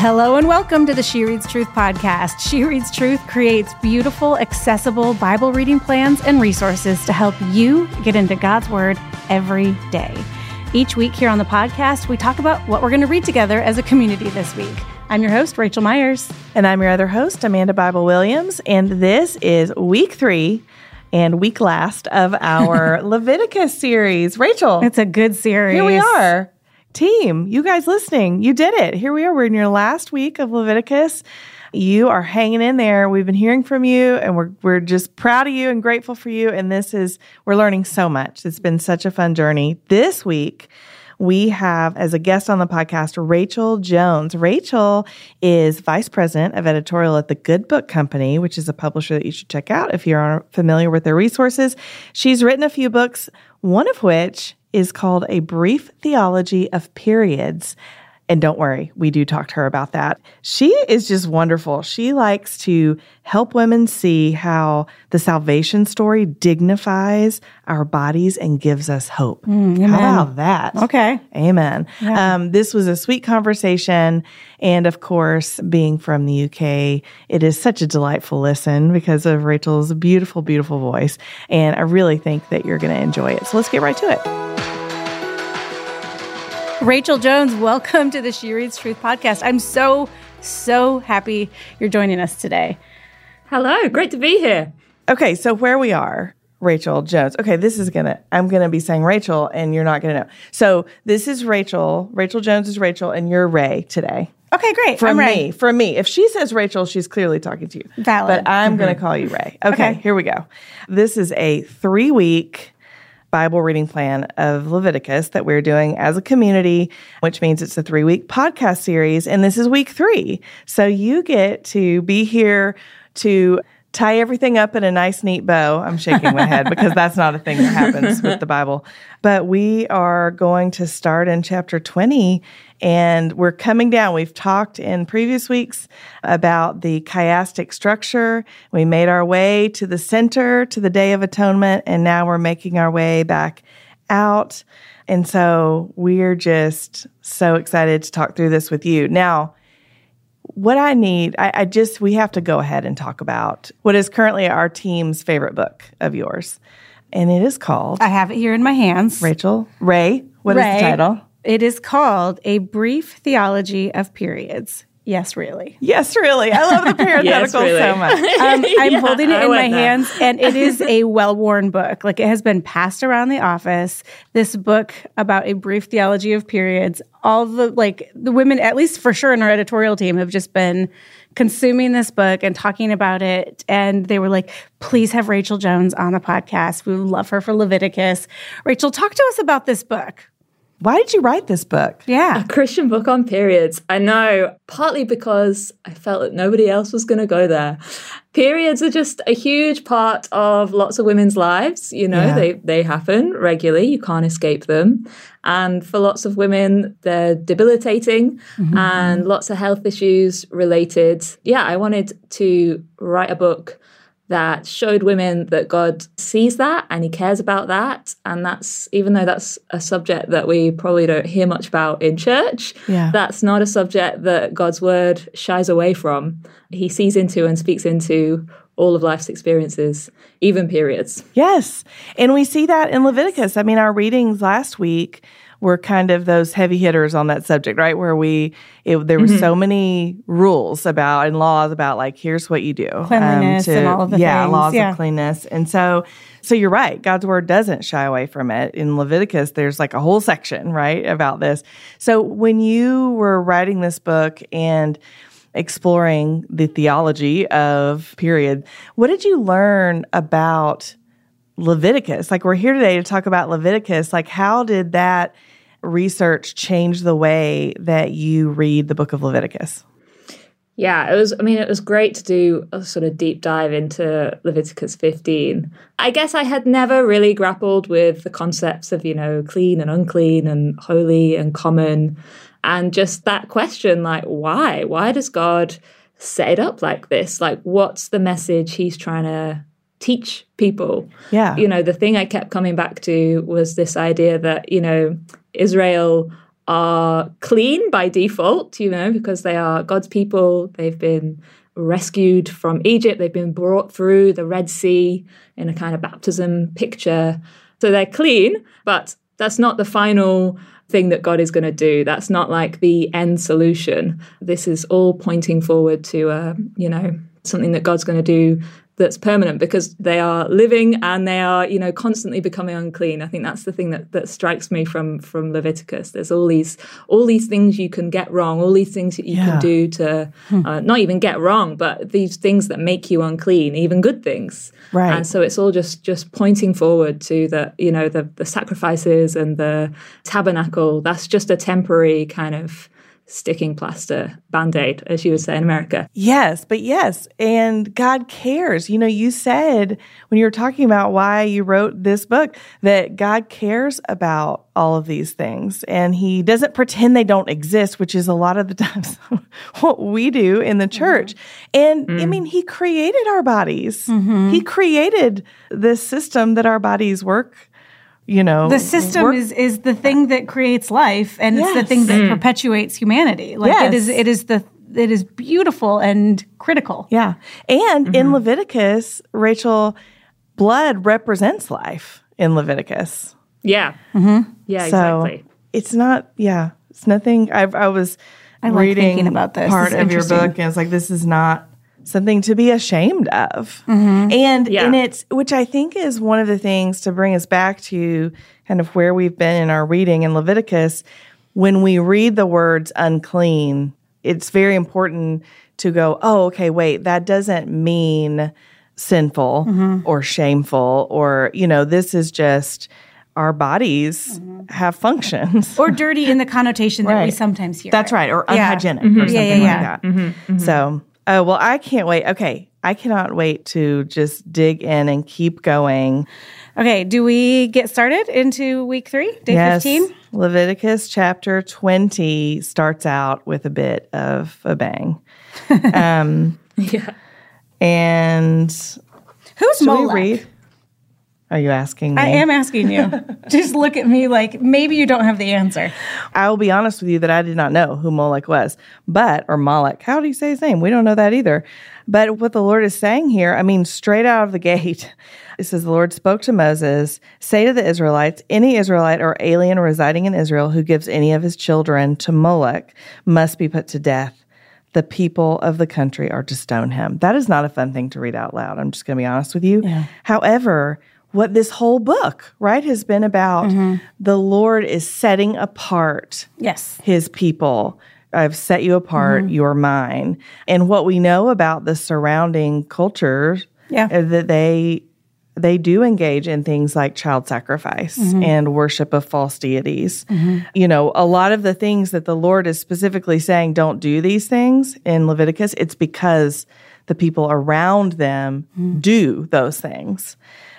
Hello and welcome to the She Reads Truth podcast. She Reads Truth creates beautiful, accessible Bible reading plans and resources to help you get into God's Word every day. Each week here on the podcast, we talk about what we're going to read together as a community this week. I'm your host, Raechel Myers. And I'm your other host, Amanda Bible Williams. And this is week three and week last of our Leviticus series. Rachel. It's a good series. Here we are. Team, you guys listening, you did it. Here we are. We're in your last week of Leviticus. You are hanging in there. We've been hearing from you and we're we're just proud of you and grateful for you. And this is we're learning so much. It's been such a fun journey. This week, we have as a guest on the podcast Rachel Jones. Rachel is vice president of editorial at the Good Book Company, which is a publisher that you should check out if you're familiar with their resources. She's written a few books, one of which is called A Brief Theology of Periods. And don't worry, we do talk to her about that. She is just wonderful. She likes to help women see how the salvation story dignifies our bodies and gives us hope. Mm, how about that? Okay. Amen. Yeah. Um, this was a sweet conversation. And of course, being from the UK, it is such a delightful listen because of Rachel's beautiful, beautiful voice. And I really think that you're going to enjoy it. So let's get right to it. Rachel Jones, welcome to the She Reads Truth podcast. I'm so, so happy you're joining us today. Hello, great to be here. Okay, so where we are, Rachel Jones. Okay, this is gonna, I'm gonna be saying Rachel and you're not gonna know. So this is Rachel. Rachel Jones is Rachel and you're Ray today. Okay, great. From I'm me, Ray. from me. If she says Rachel, she's clearly talking to you. Valid. But I'm going to mm-hmm. call you Ray. Okay, Okay. here we go. This is a three week Bible reading plan of Leviticus that we're doing as a community, which means it's a three week podcast series. And this is week three. So you get to be here to tie everything up in a nice, neat bow. I'm shaking my head because that's not a thing that happens with the Bible. But we are going to start in chapter 20 and we're coming down. We've talked in previous weeks about the chiastic structure. We made our way to the center, to the Day of Atonement, and now we're making our way back out. And so we're just so excited to talk through this with you. Now, what I need, I, I just, we have to go ahead and talk about what is currently our team's favorite book of yours. And it is called I have it here in my hands. Rachel Ray. What is Ray. the title? It is called A Brief Theology of Periods. Yes, really. Yes, really. I love the parenthetical really. so much. Um, I'm Yeah, holding it I in my went there. hands, and it is a well worn book. Like it has been passed around the office. This book about a brief theology of periods. All the like the women, at least for sure in our editorial team, have just been consuming this book and talking about it. And they were like, please have Rachel Jones on the podcast. We would love her for Leviticus. Rachel, talk to us about this book. Why did you write this book? Yeah. A Christian book on periods. I know, partly because I felt that nobody else was going to go there. Periods are just a huge part of lots of women's lives. You know, Yeah. they, they happen regularly. You can't escape them. And for lots of women, they're debilitating mm-hmm. and lots of health issues related. Yeah, I wanted to write a book that showed women that God sees that and he cares about that. And that's, even though that's a subject that we probably don't hear much about in church, Yeah. that's not a subject that God's word shies away from. He sees into and speaks into all of life's experiences, even periods. Yes. And we see that in Leviticus. I mean, our readings last week were kind of those heavy hitters on that subject, right? Where we, it, there were so many rules about and laws about like, here's what you do. um, Cleanliness and all of the Yeah, things, laws yeah. of cleanness. And so, so you're right. God's word doesn't shy away from it. In Leviticus, there's like a whole section, right, about this. So when you were writing this book and exploring the theology of period, what did you learn about Leviticus? Like we're here today to talk about Leviticus. Like how did that research change the way that you read the book of Leviticus? Yeah, it was, I mean, it was great to do a sort of deep dive into Leviticus 15. I guess I had never really grappled with the concepts of, you know, clean and unclean and holy and common. And just that question, like, why? Why does God set it up like this? Like, what's the message he's trying to teach people? Yeah. You know, the thing I kept coming back to was this idea that, you know, Israel are clean by default, you know, because they are God's people. They've been rescued from Egypt. They've been brought through the Red Sea in a kind of baptism picture. So they're clean, but that's not the final thing that God is going to do. That's not like the end solution. This is all pointing forward to, uh, you know, something that God's going to do that's permanent because they are living and they are you know constantly becoming unclean. I think that's the thing that, that strikes me from from leviticus. There's all these all these things you can get wrong all these things that you yeah. can do to hmm. uh, not even get wrong but these things that make you unclean even good things. Right. And so it's all just just pointing forward to the you know the the sacrifices and the tabernacle. That's just a temporary kind of sticking plaster band aid, as you would say in America. Yes, but yes. And God cares. You know, you said when you were talking about why you wrote this book that God cares about all of these things and He doesn't pretend they don't exist, which is a lot of the times what we do in the mm-hmm. church. Mm-hmm. And mm. I mean, He created our bodies, mm-hmm. He created this system that our bodies work you know the system work. is is the thing that creates life and yes. it's the thing that mm. perpetuates humanity like yes. it is it is the it is beautiful and critical yeah and mm-hmm. in leviticus rachel blood represents life in leviticus yeah mm-hmm. yeah so exactly it's not yeah it's nothing i, I was I like reading about this part this of your book and it's like this is not something to be ashamed of. Mm-hmm. And yeah. and it's which I think is one of the things to bring us back to kind of where we've been in our reading in Leviticus. When we read the words unclean, it's very important to go, oh, okay, wait, that doesn't mean sinful mm-hmm. or shameful or, you know, this is just our bodies mm-hmm. have functions. Or dirty in the connotation that we sometimes hear. That's right. Or unhygienic yeah. or something yeah, yeah, yeah. like that. Mm-hmm. Mm-hmm. So Oh, well, I can't wait. Okay. I cannot wait to just dig in and keep going. Okay. Do we get started into week three, day yes. 15? Leviticus chapter 20 starts out with a bit of a bang. um, yeah. And who's Molech? Are you asking me? I am asking you. Just look at me like maybe you don't have the answer. I will be honest with you that I did not know who Molech was, but, or Moloch, how do you say his name? We don't know that either. But what the Lord is saying here, I mean, straight out of the gate, it says, The Lord spoke to Moses, say to the Israelites, any Israelite or alien residing in Israel who gives any of his children to Molech must be put to death the people of the country are to stone him. That is not a fun thing to read out loud. I'm just going to be honest with you. Yeah. However, what this whole book, right, has been about. Mm-hmm. The Lord is setting apart yes. his people. I've set you apart, mm-hmm. you're mine. And what we know about the surrounding culture yeah. that they they do engage in things like child sacrifice mm-hmm. and worship of false deities. Mm-hmm. You know, a lot of the things that the Lord is specifically saying don't do these things in Leviticus, it's because the people around them mm. do those things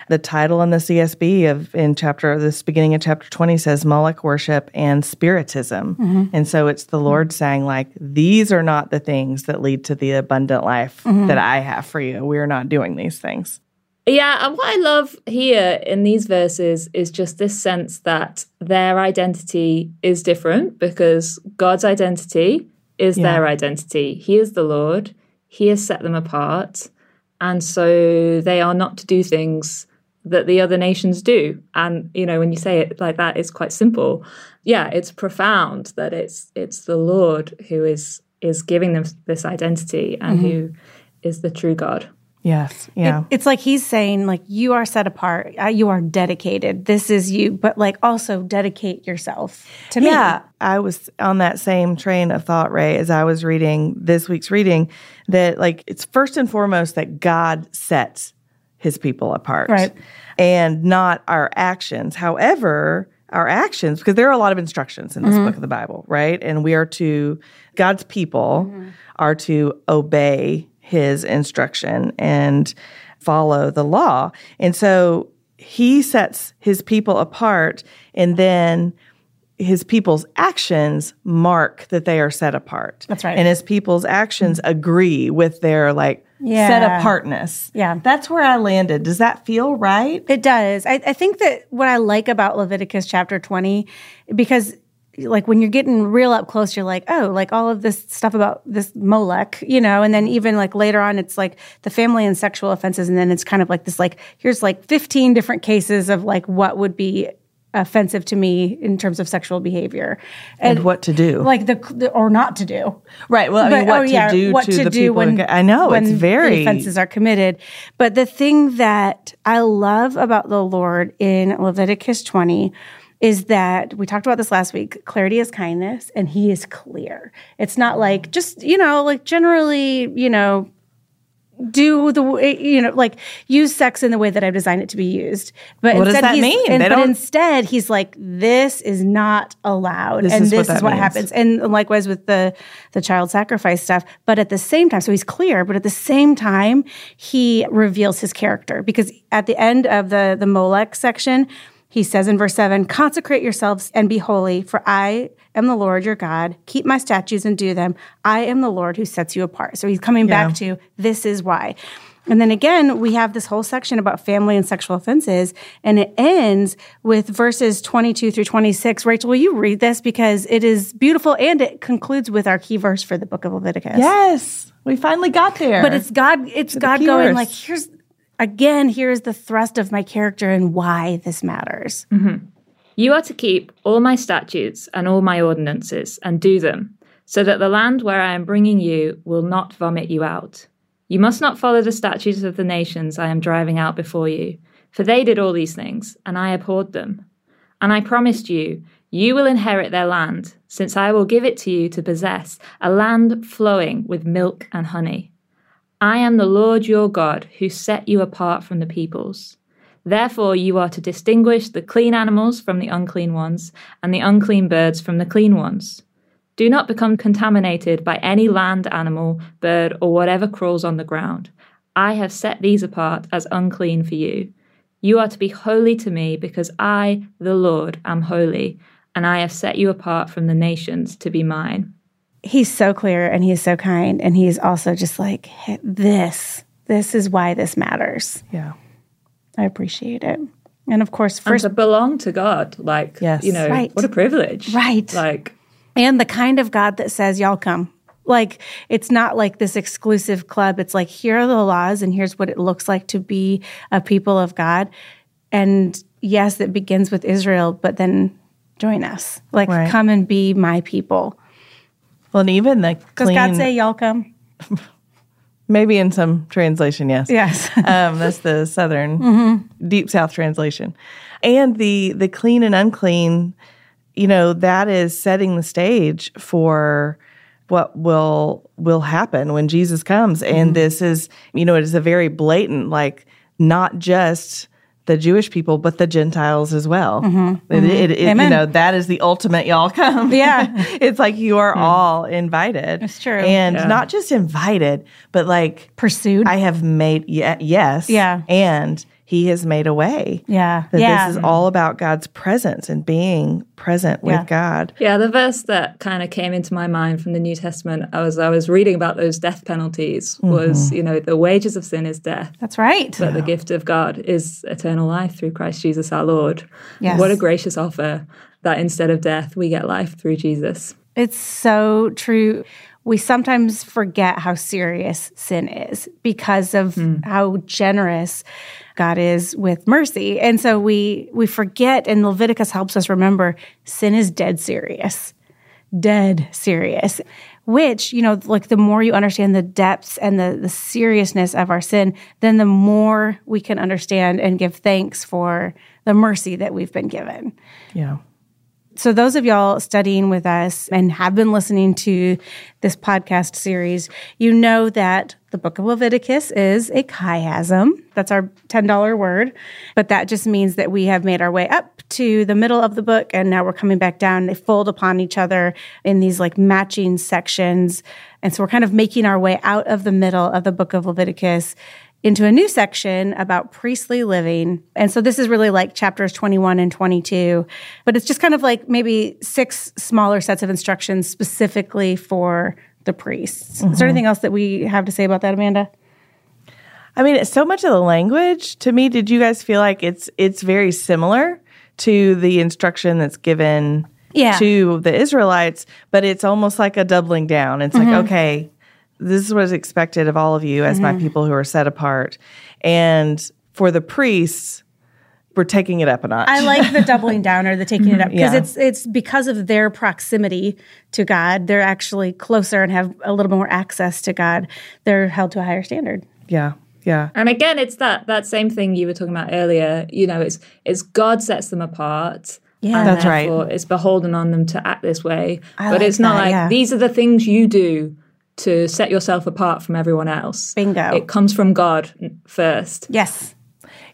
the title in the CSB of in chapter this beginning of chapter 20 says Moloch worship and spiritism. Mm-hmm. And so it's the Lord saying like these are not the things that lead to the abundant life mm-hmm. that I have for you. We are not doing these things. Yeah, and what I love here in these verses is just this sense that their identity is different because God's identity is yeah. their identity. He is the Lord. He has set them apart. And so they are not to do things that the other nations do. And you know, when you say it like that, it's quite simple. Yeah, it's profound that it's it's the Lord who is is giving them this identity and mm-hmm. who is the true God. Yes. Yeah. It, it's like he's saying, like, you are set apart. Uh, you are dedicated. This is you, but like also dedicate yourself to me. Yeah. I was on that same train of thought, Ray, as I was reading this week's reading, that like it's first and foremost that God sets his people apart. Right. And not our actions. However, our actions, because there are a lot of instructions in this mm-hmm. book of the Bible, right? And we are to, God's people mm-hmm. are to obey his instruction and follow the law. And so he sets his people apart and then his people's actions mark that they are set apart. That's right. And his people's actions agree with their like yeah. set apartness. Yeah. That's where I landed. Does that feel right? It does. I, I think that what I like about Leviticus chapter 20, because like when you're getting real up close, you're like, oh, like all of this stuff about this Molech, you know, and then even like later on, it's like the family and sexual offenses. And then it's kind of like this, like, here's like 15 different cases of like what would be offensive to me in terms of sexual behavior and, what to do like the, the or not to do right well i mean But- what oh, to yeah, do what to, to the do people when i know when it's very offenses are committed. But the thing that I love about the Lord in Leviticus 20 is that we talked about this last week. Clarity is kindness, and He is clear. It's not like just you know, like generally, you know. Do the way eh, you know, like use sex in the way that I've designed it to be used, but What does instead that he's, mean? And, but instead, he's like, "This is not allowed," This and is this that is what means. happens and likewise with the the child sacrifice stuff but at the same time so he's clear but at the same time he reveals his character because at the end of the the molech section he says in verse 7 consecrate yourselves and be holy for i am the lord your god keep my statutes and do them i am the lord who sets you apart so he's coming back to this is why and then again, we have this whole section about family and sexual offenses, and it ends with verses 22 through 26. Rachel, will you read this? Because it is beautiful and it concludes with our key verse for the book of Leviticus. yes we finally got there But it's God, it's God going verse. like, here's again, here's the thrust of my character and why this matters. Mm-hmm. You are to keep all my statutes and all my ordinances and do them, so that the land where I am bringing you will not vomit you out. You must not follow the statutes of the nations I am driving out before you, for they did all these things, and I abhorred them. And I promised you, you will inherit their land, since I will give it to you to possess, a land flowing with milk and honey. I am the Lord your God, who set you apart from the peoples. Therefore, you are to distinguish the clean animals from the unclean ones, and the unclean birds from the clean ones. Do not become contaminated by any land animal, bird, or whatever crawls on the ground. I have set these apart as unclean for you. You are to be holy to me, because I, the Lord, am holy, and I have set you apart from the nations to be mine. He's so clear and he's so kind, and he's also just like, "Hey, this, this is why this matters. yeah I appreciate it. And of course, And first to belong to God, like, Yes. you know, Right. what a privilege. Right. Like, and the kind of God that says, y'all come. Like, it's not like this exclusive club. It's like, here are the laws, and here's what it looks like to be a people of God. And yes, it begins with Israel, but then join us. Like, Right. come and be my people. Well and even the Does clean God say, y'all come? maybe in some translation yes Yes. um, that's the southern Mm-hmm. deep south translation and the the clean and unclean you know that is setting the stage for what will will happen when jesus comes Mm-hmm. and this is you know it is a very blatant like not just the Jewish people, but the Gentiles as well. It- it- it- you Mm-hmm. Know, that is the ultimate y'all come. Yeah. it's like you are all invited. It's true. And Yeah. not just invited, but like Pursued. I have made ye- yes, Yeah. and He has made a way. yeah. That yeah. this is all about God's presence and being present Yeah. with God. Yeah, the verse that kind of came into my mind from the New Testament, I was I was reading about those death penalties mm-hmm. was, you know, the wages of sin is death, That's right. but the gift of God is eternal life through Christ Jesus our Lord. Yes. What a gracious offer that instead of death we get life through Jesus. It's so true. We sometimes forget how serious sin is because of mm. how generous God is with mercy. And so we we forget and Leviticus helps us remember sin is dead serious. Dead serious. Which, you know, like the more you understand the depths and the, the seriousness of our sin, then the more we can understand and give thanks for the mercy that we've been given. Yeah. So, those of y'all studying with us and have been listening to this podcast series, you know that the book of Leviticus is a chiasm. That's our $10 word. But that just means that we have made our way up to the middle of the book and now we're coming back down. They fold upon each other in these like matching sections. And so, we're kind of making our way out of the middle of the book of Leviticus into a new section about priestly living. And so this is really like chapters 21 and 22, but it's just kind of like maybe six smaller sets of instructions specifically for the priests. Is there anything else that we have to say about that, Amanda? I mean, so much of the language to me, did you guys feel like it's it's very similar to the instruction that's given Yeah. to the Israelites, but it's almost like a doubling down. It's Mm-hmm. like, okay, this is what is expected of all of you as Mm-hmm. my people who are set apart. And for the priests, we're taking it up a notch. I like the doubling down or the taking it up because Yeah. it's it's because of their proximity to God. They're actually closer and have a little more access to God. They're held to a higher standard. yeah. Yeah. And again, it's that that same thing you were talking about earlier. You know, it's it's God sets them apart. Yeah. and That's right. It's beholden on them to act this way. I but like it's not that, like yeah. these are the things you do to set yourself apart from everyone else. Bingo. It comes from God first. Yes.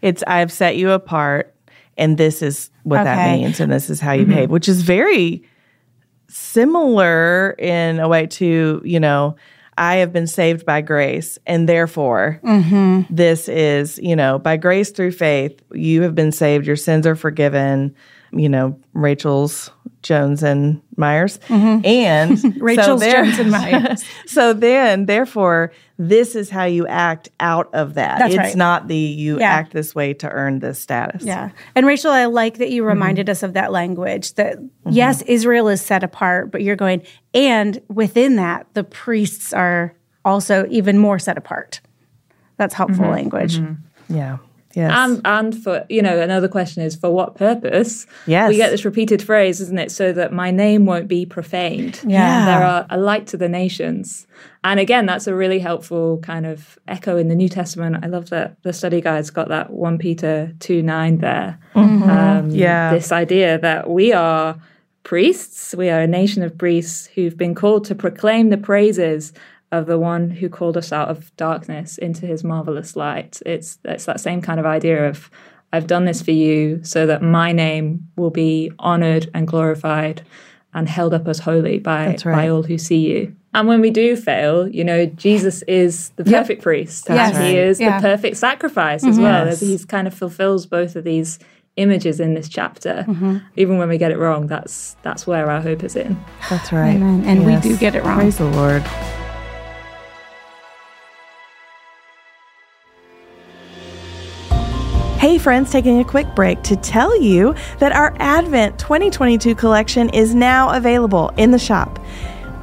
It's I've set you apart and this is what that means and this is how you mm-hmm. behave, which is very similar in a way to, you know, I have been saved by grace and therefore mm-hmm. this is, you know, by grace through faith, you have been saved, your sins are forgiven, you know, Rachel's Jones and Myers. Mm-hmm. And so there- Jones and Myers. so then, therefore, this is how you act out of that. That's it's right. not the you Yeah. act this way to earn this status. Yeah. And Rachel, I like that you mm-hmm. reminded us of that language that mm-hmm. yes, Israel is set apart, but you're going, and within that, the priests are also even more set apart. That's helpful language. Yeah. Yes. And and for you know, another question is for what purpose? Yes. We get this repeated phrase, isn't it? So that my name won't be profaned. Yeah. There are a light to the nations. And again, that's a really helpful kind of echo in the New Testament. I love that the study guide's got that 1 Peter 2 9 there. Um, Yeah. This idea that we are priests, we are a nation of priests who've been called to proclaim the praises of the one who called us out of darkness into his marvelous light. It's it's that same kind of idea of I've done this for you so that my name will be honored and glorified and held up as holy by right. by all who see you. And when we do fail, you know, Jesus is the perfect priest. That's and He is Yeah. the perfect sacrifice as mm-hmm. well. Yes. He's kind of fulfills both of these images in this chapter. Mm-hmm. Even when we get it wrong, that's that's where our hope is in. That's right. Amen. And we do get it wrong. Praise the Lord. Hey, friends, taking a quick break to tell you that our Advent 2022 collection is now available in the shop.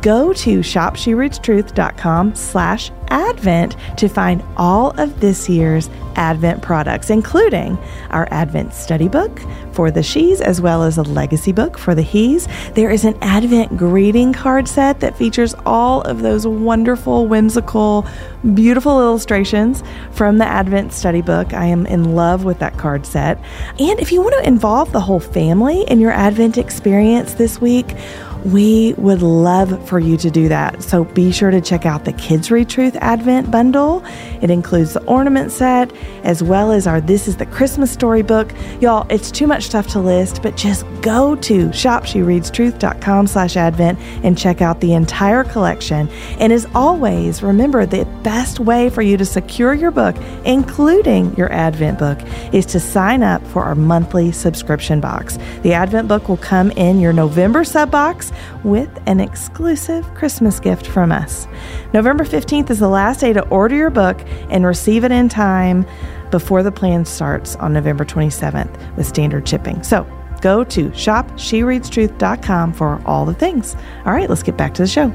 Go to shopshereadstruth.com slash advent to find all of this year's Advent products, including our Advent study book for the she's as well as a legacy book for the he's. There is an Advent greeting card set that features all of those wonderful, whimsical, beautiful illustrations from the Advent study book. I am in love with that card set. And if you want to involve the whole family in your Advent experience this week, we would love for you to do that. So be sure to check out the Kids Read Truth Advent Bundle. It includes the ornament set as well as our This is the Christmas Story book. Y'all, it's too much stuff to list, but just go to shopshereadstruth.com slash advent and check out the entire collection. And as always, remember the best way for you to secure your book, including your Advent book, is to sign up for our monthly subscription box. The Advent book will come in your November sub box with an exclusive Christmas gift from us. November 15th is the last day to order your book and receive it in time before the plan starts on November 27th with standard shipping. So go to shopshereadstruth.com for all the things. All right, let's get back to the show.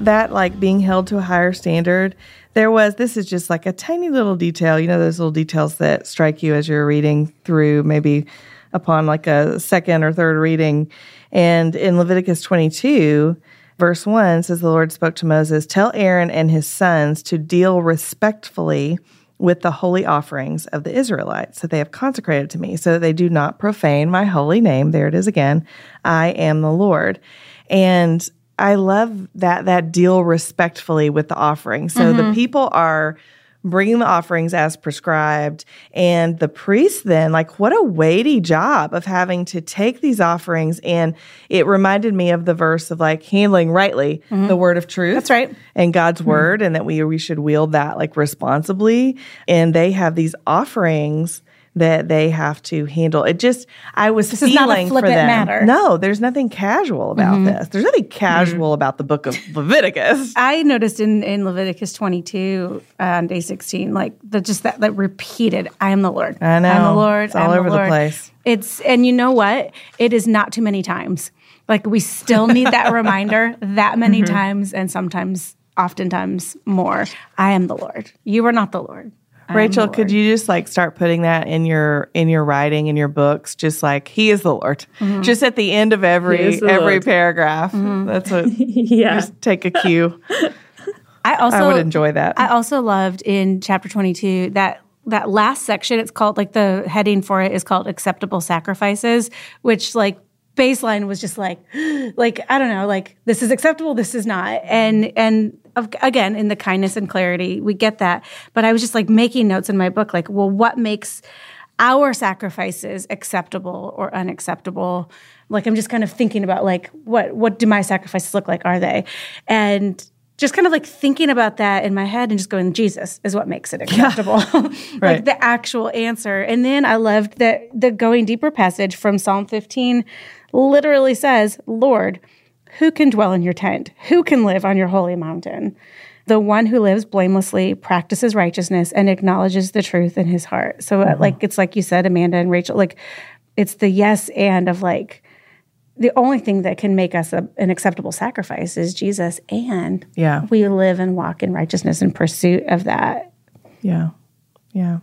That, like being held to a higher standard, there was this is just like a tiny little detail. You know, those little details that strike you as you're reading through, maybe upon like a second or third reading. And in Leviticus 22, verse 1 says, The Lord spoke to Moses, Tell Aaron and his sons to deal respectfully with the holy offerings of the Israelites that they have consecrated to me, so that they do not profane my holy name. There it is again. I am the Lord. And I love that that deal respectfully with the offering. So the mm-hmm. people are bringing the offerings as prescribed. And the priest then like what a weighty job of having to take these offerings. And it reminded me of the verse of like handling rightly mm-hmm. the word of truth That's right. and God's mm-hmm. word and that we we should wield that like responsibly. And they have these offerings that they have to handle. It just, I was This is feeling not a for flippant them. matter. No, there's nothing casual about mm-hmm. this. There's nothing casual mm-hmm. about the book of Leviticus. I noticed in, in Leviticus 22 on day 16, like the just that, that repeated, I am the Lord. I know. I'm the Lord. It's all I'm over the Lord. place. It's, and you know what? It is not too many times. Like we still need that reminder that many Mm-hmm. times and sometimes, oftentimes more. I am the Lord. You are not the Lord. Rachel, could you just like start putting that in your in your writing in your books? Just like He is the Lord. Mm-hmm. Just at the end of every every Lord. paragraph. Mm-hmm. That's what. yeah. Just take a cue. I also I would enjoy that. I also loved in chapter 22 that that last section it's called like the heading for it is called acceptable sacrifices which like baseline was just like like I don't know like this is acceptable this is not. And and again in the kindness and clarity we get that. But I was just like making notes in my book like well what makes our sacrifices acceptable or unacceptable? Like i'm just kind of thinking about like what what do my sacrifices look like? Are they? And just kind of like thinking about that in my head and just going jesus is what makes it acceptable. Like Right. the actual answer. And then i loved that the going deeper passage from psalm 15 literally says lord who can dwell in your tent? Who can live on your holy mountain? The one who lives blamelessly practices righteousness and acknowledges the truth in his heart. So uh, like it's like you said amanda and rachel like it's the yes and of like the only thing that can make us a, an acceptable sacrifice is jesus and Yeah. we live and walk in righteousness in pursuit of that. Yeah. Yeah.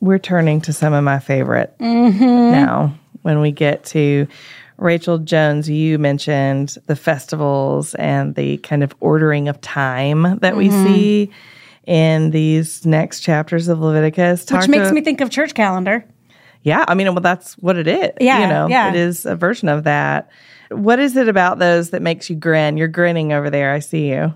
We're turning to some of my favorite now when we get to Rachel Jones. You mentioned the festivals and the kind of ordering of time that we mm-hmm. see in these next chapters of Leviticus. which makes to- me think of church calendar Yeah, I mean, well, that's what it is. Yeah, you know, yeah. it is a version of that. What is it about those that makes you grin? You're grinning over there. I see you.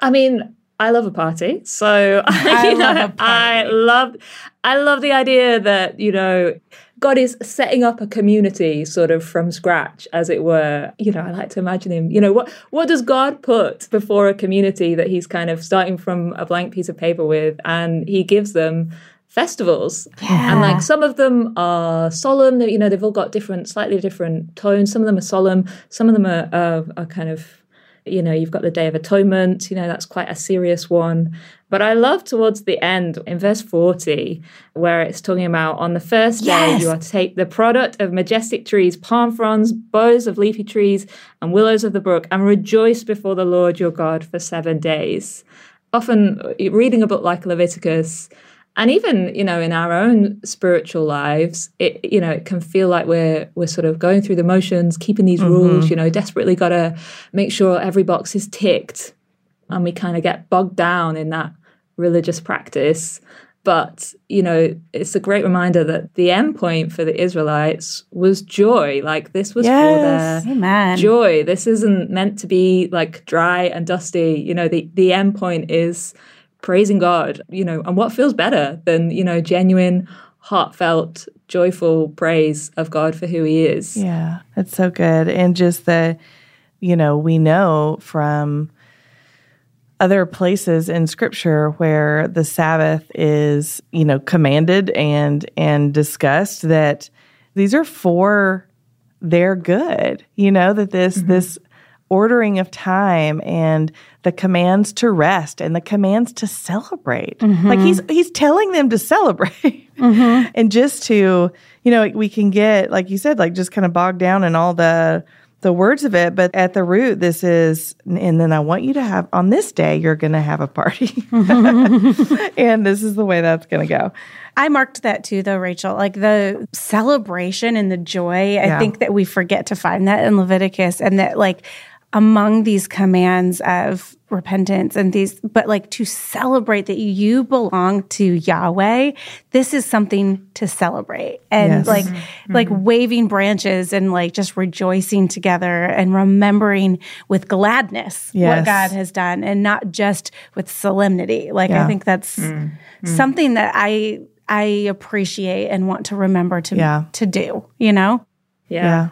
I mean, I love a party. So I you know, love a party. I love I love the idea that, you know, God is setting up a community sort of from scratch, as it were. You know, I like to imagine him, you know, what what does God put before a community that he's kind of starting from a blank piece of paper with? And he gives them festivals. And like some of them are solemn, you know, they've all got different, slightly different tones. Some of them are solemn, some of them are, are, are kind of you know, you've got the Day of Atonement, you know, that's quite a serious one. But I love towards the end in verse 40, where it's talking about on the first day, you are to take the product of majestic trees, palm fronds, boughs of leafy trees, and willows of the brook, and rejoice before the Lord your God for seven days. Often reading a book like Leviticus, and even you know in our own spiritual lives it you know it can feel like we're we're sort of going through the motions keeping these mm-hmm. rules you know desperately got to make sure every box is ticked and we kind of get bogged down in that religious practice but you know it's a great reminder that the end point for the israelites was joy like this was Yes. for their amen joy. This isn't meant to be like dry and dusty. You know, the, the end point is praising God, you know, and what feels better than, you know, genuine, heartfelt, joyful praise of God for who he is. Yeah, it's so good. And just the, you know, we know from other places in scripture where the Sabbath is, you know, commanded and and discussed that these are for their good. You know, that this mm-hmm. this ordering of time and the commands to rest and the commands to celebrate. Mm-hmm. Like he's he's telling them to celebrate. Mm-hmm. and just to, you know, we can get like you said like just kind of bogged down in all the the words of it, but at the root this is and then I want you to have on this day you're going to have a party. Mm-hmm. and this is the way that's going to go. I marked that too, though, Rachel. Like the celebration and the joy. I think that we forget to find that in Leviticus, and that like among these commands of repentance and these, but like to celebrate that you belong to Yahweh. This is something to celebrate, and Yes. like mm-hmm. like waving branches and like just rejoicing together and remembering with gladness Yes. what God has done, and not just with solemnity. Like Yeah. I think that's mm-hmm. something that I I appreciate and want to remember to Yeah. to do. You know, yeah. Yeah.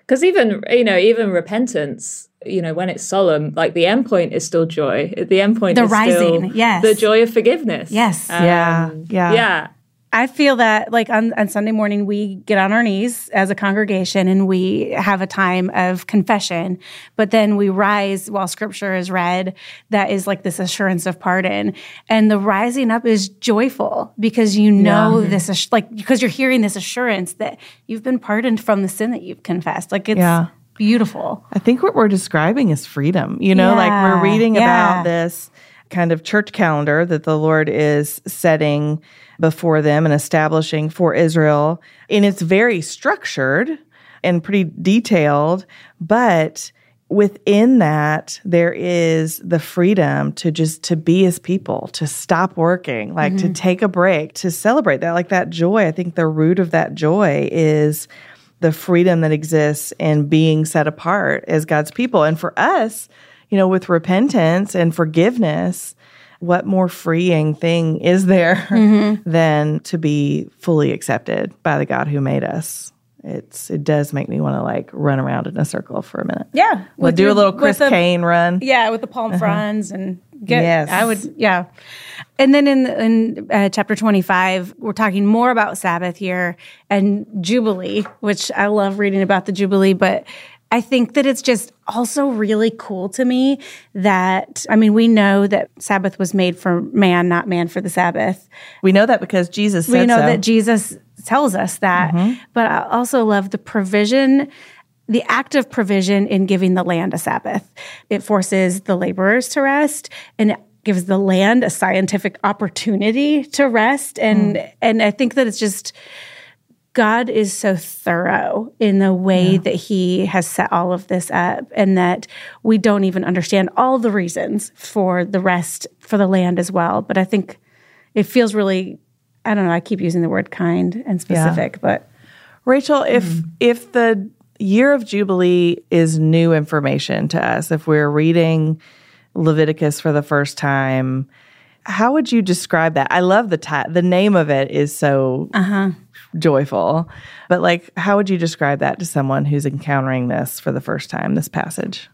Because even, you know, even repentance, you know, when it's solemn, like the end point is still joy. The end point The is rising, still yes. the joy of forgiveness. Yes. Um, yeah, yeah. Yeah. I feel that like on, on Sunday morning, we get on our knees as a congregation and we have a time of confession, but then we rise while scripture is read. That is like this assurance of pardon. And the rising up is joyful because you know yeah. this, like, because you're hearing this assurance that you've been pardoned from the sin that you've confessed. Like it's, yeah. Beautiful. I think what we're describing is freedom. You know, yeah. like we're reading about this kind of church calendar that the Lord is setting before them and establishing for Israel. And it's very structured and pretty detailed, but within that there is the freedom to just to be as people to stop working like mm-hmm. to take a break to celebrate that like that joy i think the root of that joy is the freedom that exists in being set apart as god's people and for us you know with repentance and forgiveness what more freeing thing is there mm-hmm. than to be fully accepted by the God who made us? It's it does make me want to like run around in a circle for a minute. Yeah, we'll do your, a little Chris Kane run. Yeah, with the palm uh-huh. fronds and get. Yes, I would. Yeah, and then in in uh, chapter twenty five, we're talking more about Sabbath here and Jubilee, which I love reading about the Jubilee, but I think that it's just also really cool to me that, I mean, we know that Sabbath was made for man, not man for the Sabbath. We know that because Jesus We know so. that Jesus tells us that. Mm-hmm. But I also love the provision the act of provision in giving the land a Sabbath. It forces the laborers to rest and it gives the land a scientific opportunity to rest. And mm. and I think that it's just God is so thorough in the way yeah. that He has set all of this up, and that we don't even understand all the reasons for the rest for the land as well. But I think it feels really, I don't know, I keep using the word kind and specific, yeah. but. Rachel, if mm. if the year of Jubilee is new information to us, if we're reading Leviticus for the first time, how would you describe that? I love the ti- the name of it is so uh-huh joyful. But like, how would you describe that to someone who's encountering this for the first time, this passage?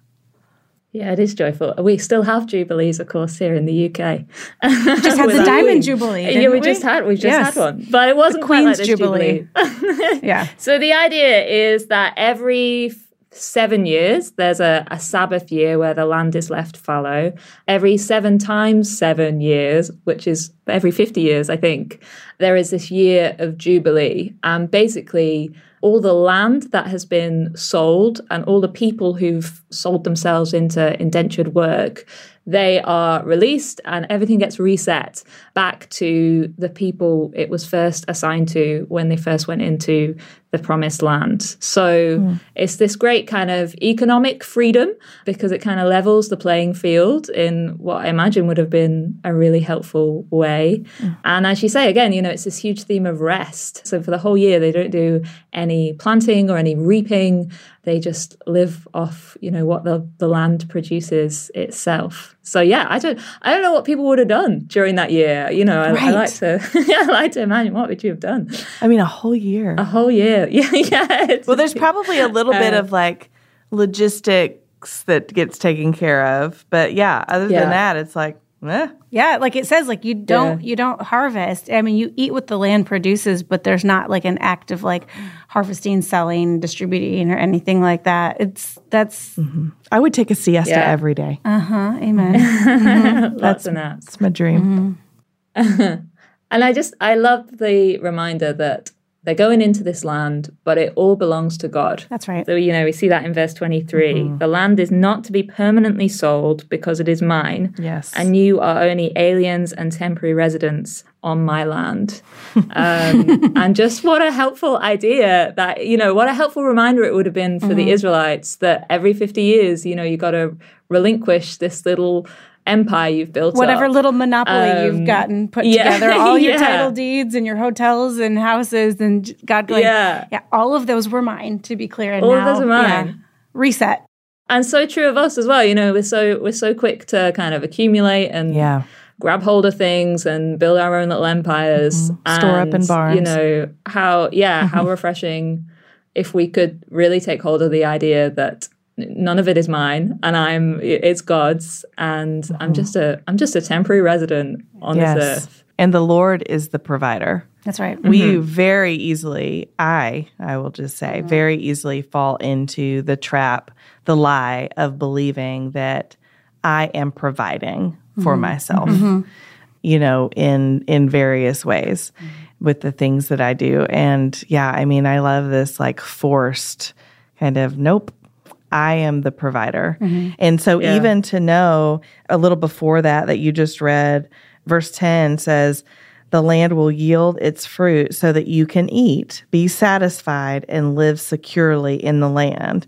Yeah, it is joyful. We still have jubilees, of course, here in the UK. just had the diamond jubilee. Yeah, we, we, just had we just yes. had one, but it wasn't the Queen's like jubilee. jubilee. yeah. So the idea is that every seven years, there's a, a Sabbath year where the land is left fallow. Every seven times seven years, which is every 50 years, I think, there is this year of Jubilee. And basically, all the land that has been sold and all the people who've sold themselves into indentured work they are released and everything gets reset back to the people it was first assigned to when they first went into the promised land. So mm. it's this great kind of economic freedom because it kind of levels the playing field in what I imagine would have been a really helpful way. Mm. And as you say, again, you know, it's this huge theme of rest. So for the whole year, they don't do any planting or any reaping they just live off you know what the, the land produces itself so yeah i don't i don't know what people would have done during that year you know I, right. I like to yeah i like to imagine what would you have done i mean a whole year a whole year yeah yeah well there's probably a little uh, bit of like logistics that gets taken care of but yeah other yeah. than that it's like eh. Yeah, like it says, like you don't yeah. you don't harvest. I mean, you eat what the land produces, but there's not like an act of like harvesting, selling, distributing, or anything like that. It's that's. Mm-hmm. I would take a siesta yeah. every day. Uh huh. Amen. mm-hmm. Lots of naps. That's my dream. Mm-hmm. and I just I love the reminder that they're going into this land, but it all belongs to God. That's right. So, you know, we see that in verse 23. Mm-hmm. The land is not to be permanently sold because it is mine. Yes. And you are only aliens and temporary residents on my land. Um, and just what a helpful idea that, you know, what a helpful reminder it would have been for mm-hmm. the Israelites that every 50 years, you know, you got to relinquish this little empire you've built whatever up. little monopoly um, you've gotten put yeah, together all your yeah. title deeds and your hotels and houses and god going yeah. yeah all of those were mine to be clear and all now, of those are mine yeah, reset and so true of us as well you know we're so we're so quick to kind of accumulate and yeah grab hold of things and build our own little empires mm-hmm. store and, up in barns you know how yeah how refreshing if we could really take hold of the idea that none of it is mine and i'm it's god's and mm-hmm. i'm just a i'm just a temporary resident on yes. this earth And the Lord is the provider. That's right. We mm-hmm. very easily, I, I will just say, mm-hmm. very easily fall into the trap, the lie of believing that I am providing for mm-hmm. myself, you know, in in various ways with the things that I do. And yeah, I mean, I love this like forced kind of nope. I am the provider. Mm-hmm. And so even to know a little before that that you just read, verse 10 says, the land will yield its fruit so that you can eat, be satisfied, and live securely in the land.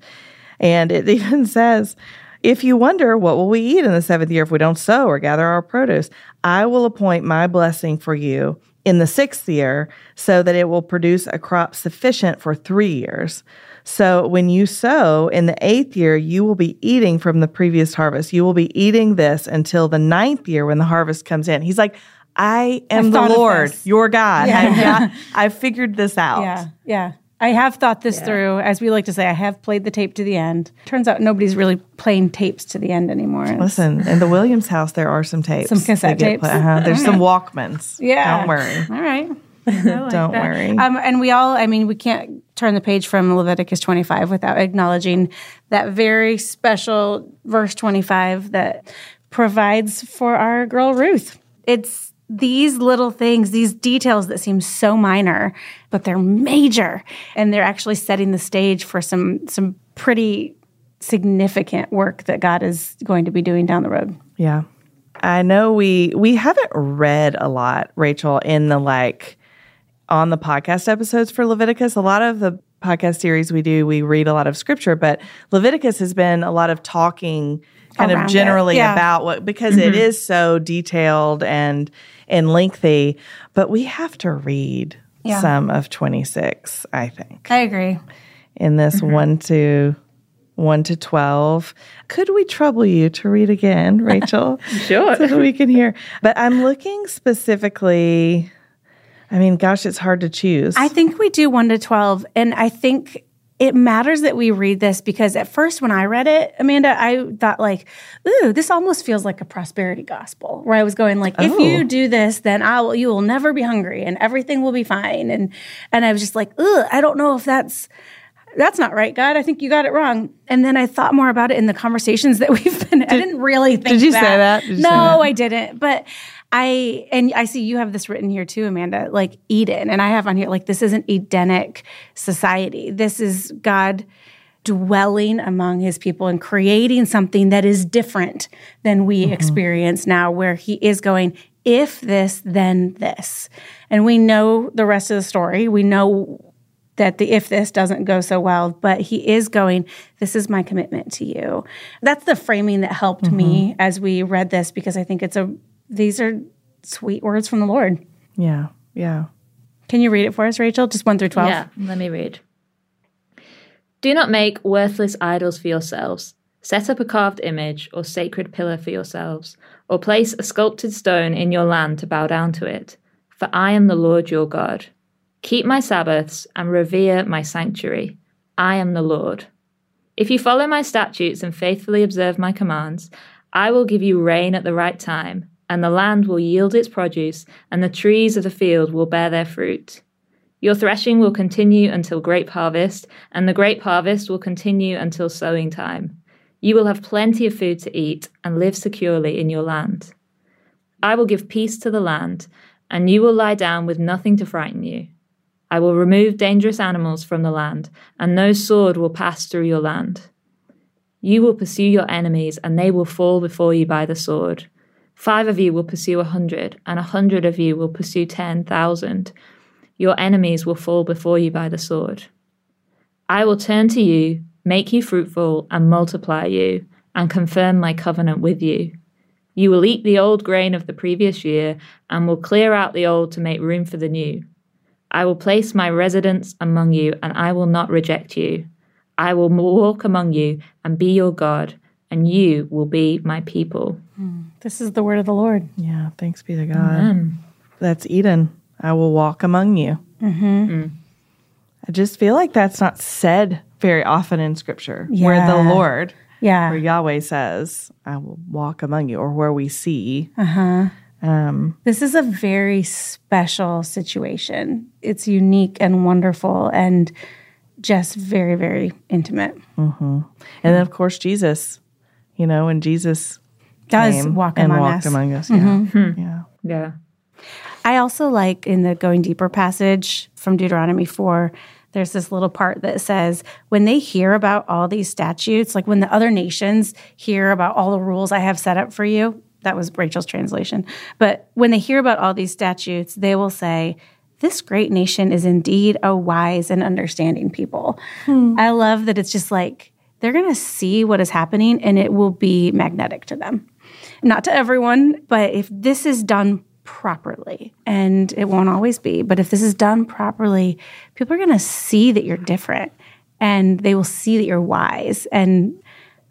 And it even says, if you wonder, what will we eat in the seventh year if we don't sow or gather our produce? I will appoint my blessing for you in the sixth year so that it will produce a crop sufficient for three years. So when you sow in the eighth year, you will be eating from the previous harvest. You will be eating this until the ninth year when the harvest comes in. He's like, I am I've the Lord, your God. Yeah. I've, got, I've figured this out. Yeah, yeah. I have thought this through. As we like to say, I have played the tape to the end. Turns out nobody's really playing tapes to the end anymore. It's- Listen, in the Williams house, there are some tapes. Some cassette tapes? uh-huh. There's some Walkmans. Yeah. Don't worry. All right. Like Don't that. worry. Um, and we all, I mean, we can't turn the page from Leviticus 25 without acknowledging that very special verse 25 that provides for our girl Ruth. It's these little things, these details that seem so minor, but they're major. And they're actually setting the stage for some some pretty significant work that God is going to be doing down the road. Yeah. I know we we haven't read a lot, Rachel, in the like on the podcast episodes for Leviticus. A lot of the podcast series we do, we read a lot of scripture, but Leviticus has been a lot of talking kind Around of generally yeah. about what because it mm-hmm. is so detailed and and lengthy, but we have to read Yeah. some of 26, I think. I agree. in this mm-hmm. one to one to twelve. Could we trouble you to read again, Rachel? Sure. so that we can hear. But I'm looking specifically. I mean, gosh, it's hard to choose. I think we do 1 to 12. And I think it matters that we read this because at first, when I read it, Amanda, I thought, like, ooh, this almost feels like a prosperity gospel where I was going, like, if Oh. you do this, then I will, you will never be hungry and everything will be fine. And, and I was just like, ugh, I don't know if that's, that's not right, God. I think you got it wrong. And then I thought more about it in the conversations that we've been. I didn't really think. did you say that? Did you no, say that? I didn't. But I and I see you have this written here too, Amanda. Like Eden, and I have on here like this is an Edenic society. This is God dwelling among His people and creating something that is different than we Mm-hmm. experience now, where He is going. If this, then this, and we know the rest of the story. We know that the if this doesn't go so well, but he is going, this is my commitment to you. That's the framing that helped Mm-hmm. me as we read this because I think it's a these are sweet words from the Lord. yeah, yeah. Can you read it for us, Rachel? Just one through 12. Yeah, let me read. Do not make worthless idols for yourselves. Set up a carved image or sacred pillar for yourselves, or place a sculpted stone in your land to bow down to it. For I am the Lord your God. Keep my Sabbaths and revere my sanctuary. I am the Lord. If you follow my statutes and faithfully observe my commands, I will give you rain at the right time, and the land will yield its produce, and the trees of the field will bear their fruit. Your threshing will continue until grape harvest, and the grape harvest will continue until sowing time. You will have plenty of food to eat and live securely in your land. I will give peace to the land, and you will lie down with nothing to frighten you. I will remove dangerous animals from the land, and no sword will pass through your land. You will pursue your enemies, and they will fall before you by the sword. Five of you will pursue a hundred, and a hundred of you will pursue ten thousand. Your enemies will fall before you by the sword. I will turn to you, make you fruitful, and multiply you, and confirm my covenant with you. You will eat the old grain of the previous year, and will clear out the old to make room for the new. I will place my residence among you, and I will not reject you. I will walk among you and be your God, and you will be my people. This is the word of the Lord. Yeah, thanks be to God. That's Eden. I will walk among you. Mm-hmm. I just feel like that's not said very often in scripture, where the Lord, Yeah. where Yahweh says, I will walk among you, or where we see Uh-huh. Um, This is a very special situation. It's unique and wonderful and just very, very intimate. and then, of course, Jesus, you know, when Jesus Does came walk and among walked us. Mm-hmm. among us. Yeah. Yeah. Yeah. I also like in the going deeper passage from Deuteronomy 4, there's this little part that says, when they hear about all these statutes, like when the other nations hear about all the rules I have set up for you, that was Rachel's translation. But when they hear about all these statutes, they will say, this great nation is indeed a wise and understanding people. I love that it's just like they're going to see what is happening and it will be magnetic to them. Not to everyone, but if this is done properly, and it won't always be, but if this is done properly, people are going to see that you're different and they will see that you're wise. And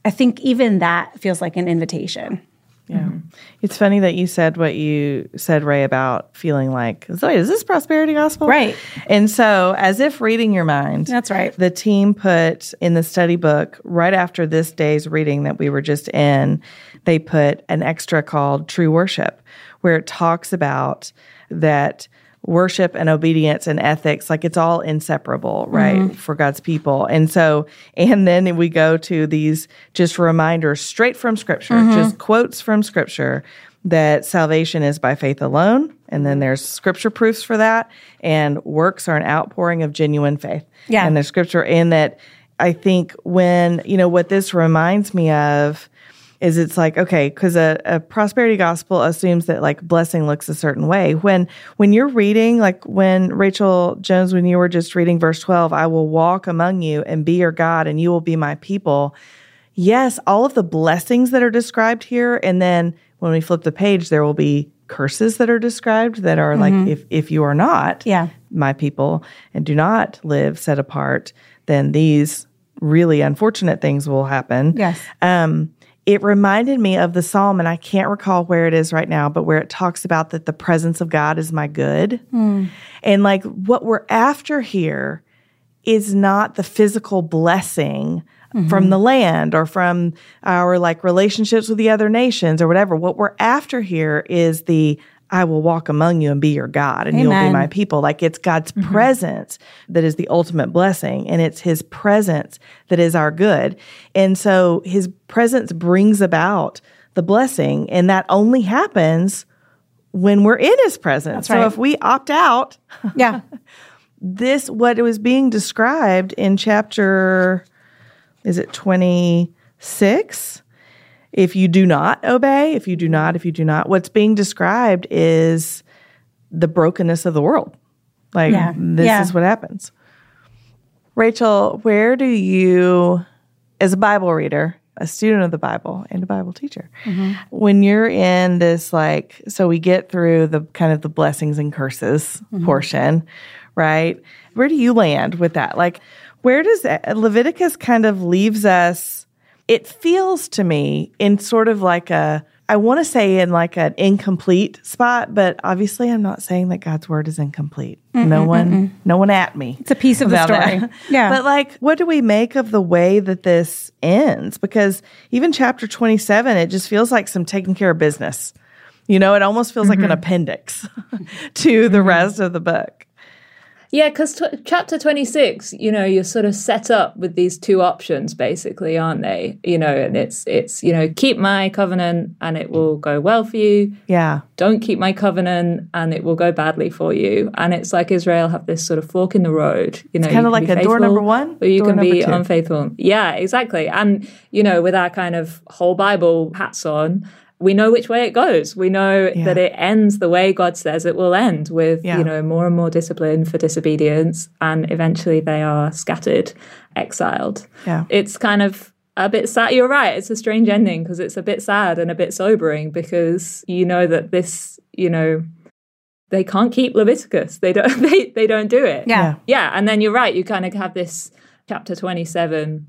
I think even that feels like an invitation. Yeah. Mm-hmm. It's funny that you said what you said, Ray, about feeling like, Zoe, is this prosperity gospel? Right. And so, as if reading your mind, That's right. the team put in the study book right after this day's reading that we were just in, they put an extra called True Worship, where it talks about that worship and obedience and ethics like it's all inseparable mm-hmm. right for god's people. And so and then we go to these just reminders straight from scripture mm-hmm. just quotes from scripture that salvation is by faith alone and then there's scripture proofs for that and works are an outpouring of genuine faith. Yeah. and there's scripture in that i think when you know what this reminds me of is it's like okay because a, a prosperity gospel assumes that like blessing looks a certain way when when you're reading like when rachel jones when you were just reading verse 12 i will walk among you and be your god and you will be my people yes all of the blessings that are described here and then when we flip the page there will be curses that are described that are like if if you are not Yeah. my people and do not live set apart then these really unfortunate things will happen Yes. um, it reminded me of the psalm, and I can't recall where it is right now, but where it talks about that the presence of God is my good. Hmm. And like what we're after here is not the physical blessing from mm-hmm. the land or from our like relationships with the other nations or whatever. What we're after here is the I will walk among you and be your God and you'll be my people. Like it's God's mm-hmm. presence that is the ultimate blessing and it's his presence that is our good. And so his presence brings about the blessing and that only happens when we're in his presence. So right. if we opt out, Yeah. this what it was being described in chapter is it 26 if you do not obey if you do not if you do not what's being described is the brokenness of the world. Like Yeah. this Yeah. is what happens. Rachel where do you as a bible reader a student of the bible and a bible teacher mm-hmm. when you're in this like so we get through the kind of the blessings and curses mm-hmm. portion right? Where do you land with that? Like where does uh, leviticus kind of leaves us it feels to me in sort of like a I want to say in like an incomplete spot, but obviously I'm not saying that God's word is incomplete. no one, no one at me. It's a piece of the story. that. Yeah. But like, what do we make of the way that this ends? Because even chapter 27, it just feels like some taking care of business. You know, it almost feels like an mm-hmm. appendix to the mm-hmm. rest of the book. Yeah, because tw- chapter 26, you know, you're sort of set up with these two options, basically, aren't they? You know, and it's, it's, you know, keep my covenant and it will go well for you. Yeah. Don't keep my covenant and it will go badly for you. And it's like Israel have this sort of fork in the road. You know, you can like a door number one, or you can be two. unfaithful. Yeah, exactly. And, you know, with our kind of whole Bible hats on, we know which way it goes. We know Yeah. that it ends the way God says it will end with, Yeah. you know, more and more discipline for disobedience. And eventually they are scattered, exiled. Yeah. It's kind of a bit sad. You're right. It's a strange ending because it's a bit sad and a bit sobering because you know that this, you know, they can't keep Leviticus. They don't. They they don't do it. Yeah. Yeah, and then you're right. You kind of have this chapter 27,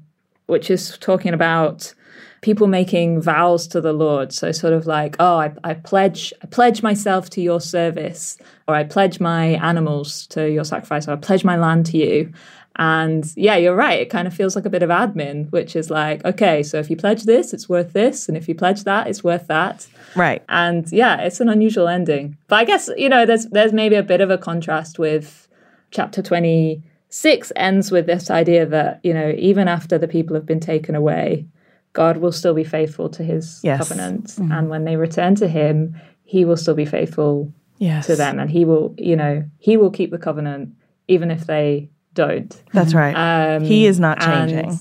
which is talking about people making vows to the Lord. So sort of like, oh, I, I pledge, I pledge myself to your service, or I pledge my animals to your sacrifice, or I pledge my land to you. And yeah, you're right. It kind of feels like a bit of admin, which is like, okay, so if you pledge this, it's worth this. And if you pledge that, it's worth that. Right. And yeah, it's an unusual ending. But I guess, you know, there's there's maybe a bit of a contrast with chapter 26 ends with this idea that, you know, even after the people have been taken away, God will still be faithful to his Yes. covenant. Mm-hmm. And when they return to him, he will still be faithful Yes. to them. And he will, you know, he will keep the covenant even if they don't. That's right. Um, he is not and- changing.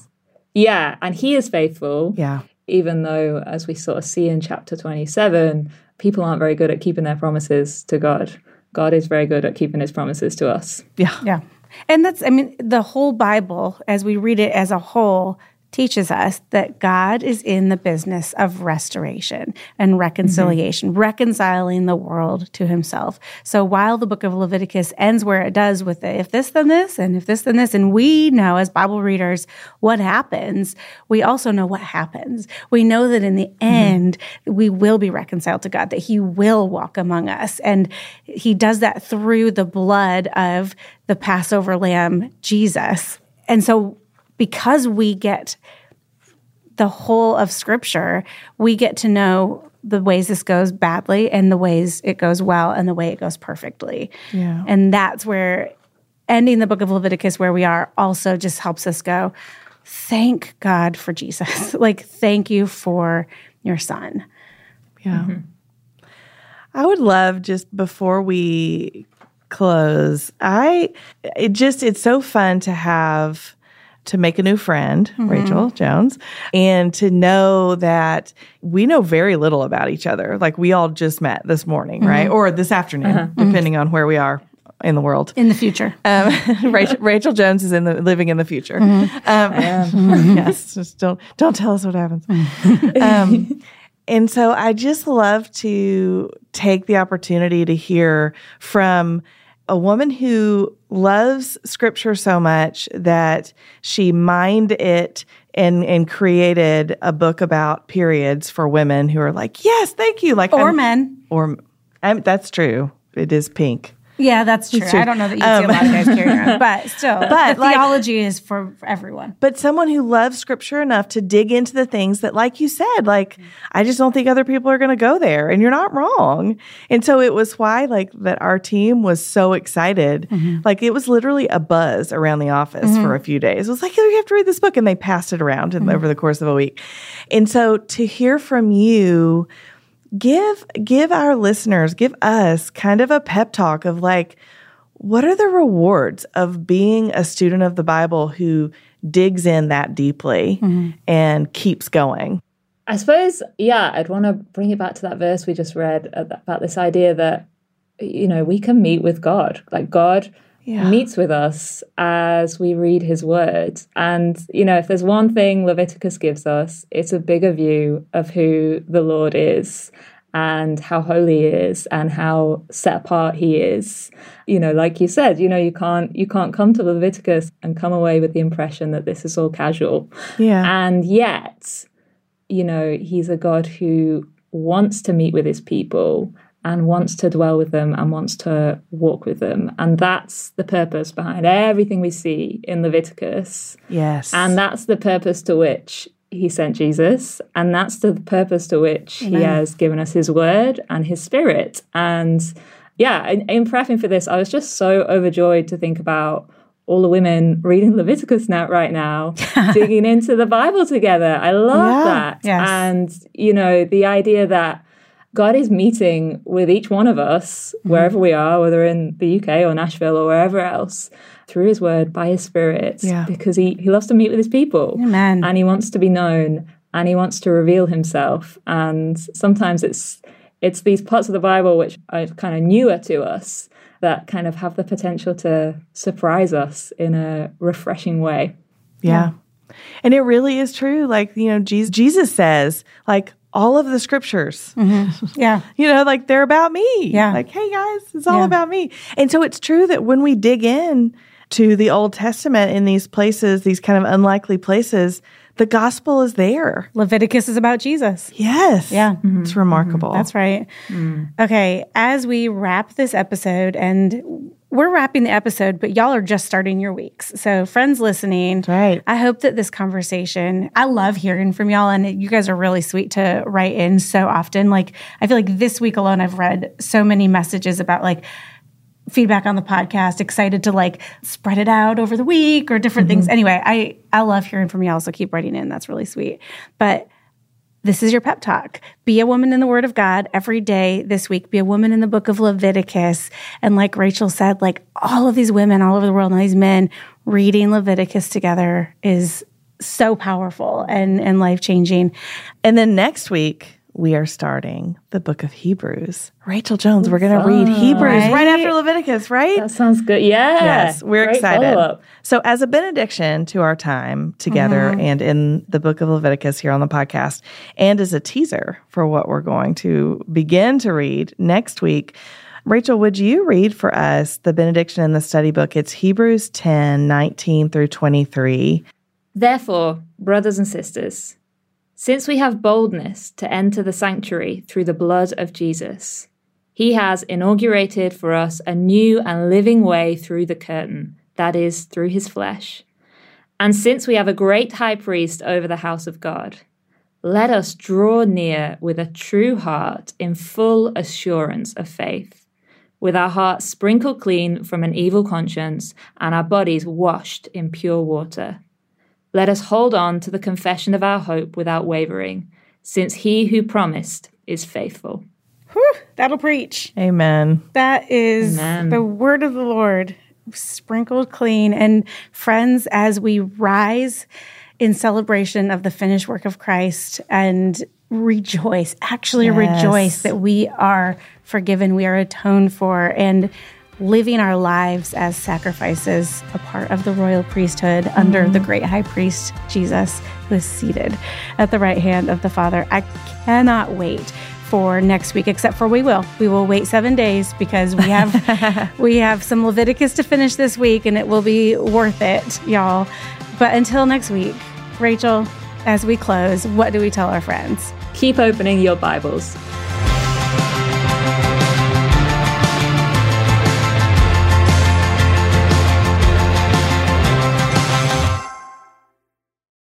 yeah. And he is faithful yeah. even though, as we sort of see in chapter 27, people aren't very good at keeping their promises to God. God is very good at keeping his promises to us. Yeah. Yeah. And that's, I mean, the whole Bible, as we read it as a whole, teaches us that God is in the business of restoration and reconciliation, mm-hmm. reconciling the world to himself. So while the book of Leviticus ends where it does with the if this, then this, and if this, then this, and we know as Bible readers what happens, we also know what happens. We know that in the mm-hmm. end, we will be reconciled to God, that he will walk among us. And he does that through the blood of the Passover lamb, Jesus. And so because we get the whole of scripture, we get to know the ways this goes badly and the ways it goes well and the way it goes perfectly. Yeah. And that's where ending the book of Leviticus where we are also just helps us go, thank God for Jesus. like, thank you for your son. Yeah. Mm-hmm. I would love just before we close, I it just it's so fun to have to make a new friend, mm-hmm. Rachel Jones, and to know that we know very little about each other. Like we all just met this morning, right? Mm-hmm. Or this afternoon, uh-huh. mm-hmm. depending on where we are in the world. In the future. Um, Rachel, Rachel Jones is in the living in the future. Um, yes, just don't don't tell us what happens. um, and so I just love to take the opportunity to hear from a woman who loves scripture so much that she mined it and and created a book about periods for women who are like, yes, thank you, like or I'm- men. or that's true. It is pink. Yeah, that's true. true. I don't know that you see a um, lot of guys carrying around, but still, But, the like- theology is for, for everyone. but someone who loves scripture enough to dig into the things that, like you said, like, I just don't think other people are going to go there. And you're not wrong. And so it was why, like, that our team was so excited. Mm-hmm. Like, it was literally a buzz around the office for mm-hmm. a few days. It was like, oh, you have to read this book. And they passed it around in, mm-hmm. over the course of a week. And so to hear from you, give give our listeners give us kind of a pep talk of like what are the rewards of being a student of the bible who digs in that deeply mm-hmm. and keeps going I suppose, yeah, I'd want to bring it back to that verse we just read uh, about this idea that, you know, we can meet with God. Like God Yeah. meets with us as we read his word. And, you know, if there's one thing Leviticus gives us, it's a bigger view of who the Lord is and how holy he is and how set apart he is. You know, like you said, you know, you can't you can't come to Leviticus and come away with the impression that this is all casual. yeah And yet, you know, he's a God who wants to meet with his people and wants to dwell with them and wants to walk with them. And that's the purpose behind everything we see in Leviticus. yes And that's the purpose to which he sent Jesus. And that's the purpose to which he has given us his word and his spirit. And yeah, in, in prepping for this, I was just so overjoyed to think about all the women reading Leviticus now right now, digging into the Bible together. I love Yeah. that. Yes. And, you know, the idea that God is meeting with each one of us, mm-hmm. wherever we are, whether in the UK or Nashville or wherever else, through his word, by his spirit, Yeah. because he, he loves to meet with his people. Amen. And he wants to be known and he wants to reveal himself. And sometimes it's it's these parts of the Bible which are kind of newer to us that kind of have the potential to surprise us in a refreshing way. yeah and it really is true like you know jesus, jesus says like all of the scriptures mm-hmm. Yeah. you know, like they're about me. Yeah. Like, hey guys, it's all Yeah. about me. And so it's true that when we dig in to the Old Testament in these places, these kind of unlikely places, the gospel is there. Leviticus is about Jesus. Yes. Yeah. It's mm-hmm. remarkable. Mm-hmm. That's right. Mm. Okay. As we wrap this episode, and we're wrapping the episode, but y'all are just starting your weeks. So, friends listening, right. I hope that this conversation, I love hearing from y'all, and you guys are really sweet to write in so often. Like, I feel like this week alone, I've read so many messages about like, feedback on the podcast excited to like spread it out over the week or different mm-hmm. things anyway i i love hearing from y'all so keep writing in that's really sweet but this is your pep talk. Be a woman in the word of God every day this week. Be a woman in the book of Leviticus. And like Rachel said, like all of these women all over the world and these men reading Leviticus together is so powerful and, and life changing. And then next week, we are starting the book of Hebrews. Rachel Jones, we're going to read Hebrews right? right? after Leviticus, right? That sounds good. Yeah. Yes, we're Great excited. Follow-up. So, as a benediction to our time together mm-hmm. and in the book of Leviticus here on the podcast, and as a teaser for what we're going to begin to read next week, Rachel, would you read for us the benediction in the study book? It's Hebrews 10 19 through 23. Therefore, brothers and sisters, since we have boldness to enter the sanctuary through the blood of Jesus, he has inaugurated for us a new and living way through the curtain, that is, through his flesh. And since we have a great high priest over the house of God, let us draw near with a true heart in full assurance of faith, with our hearts sprinkled clean from an evil conscience and our bodies washed in pure water. Let us hold on to the confession of our hope without wavering, since he who promised is faithful. Whew, that'll preach. Amen. That is Amen. the word of the Lord, sprinkled clean. And friends, as we rise in celebration of the finished work of Christ and rejoice, actually yes. rejoice that we are forgiven, we are atoned for, and living our lives as sacrifices, a part of the royal priesthood mm-hmm. under the great high priest Jesus, who is seated at the right hand of the Father. I cannot wait for next week except for we will we will wait 7 days because we have we have some leviticus to finish this week and it will be worth it y'all but until next week rachel as we close what do we tell our friends keep opening your bibles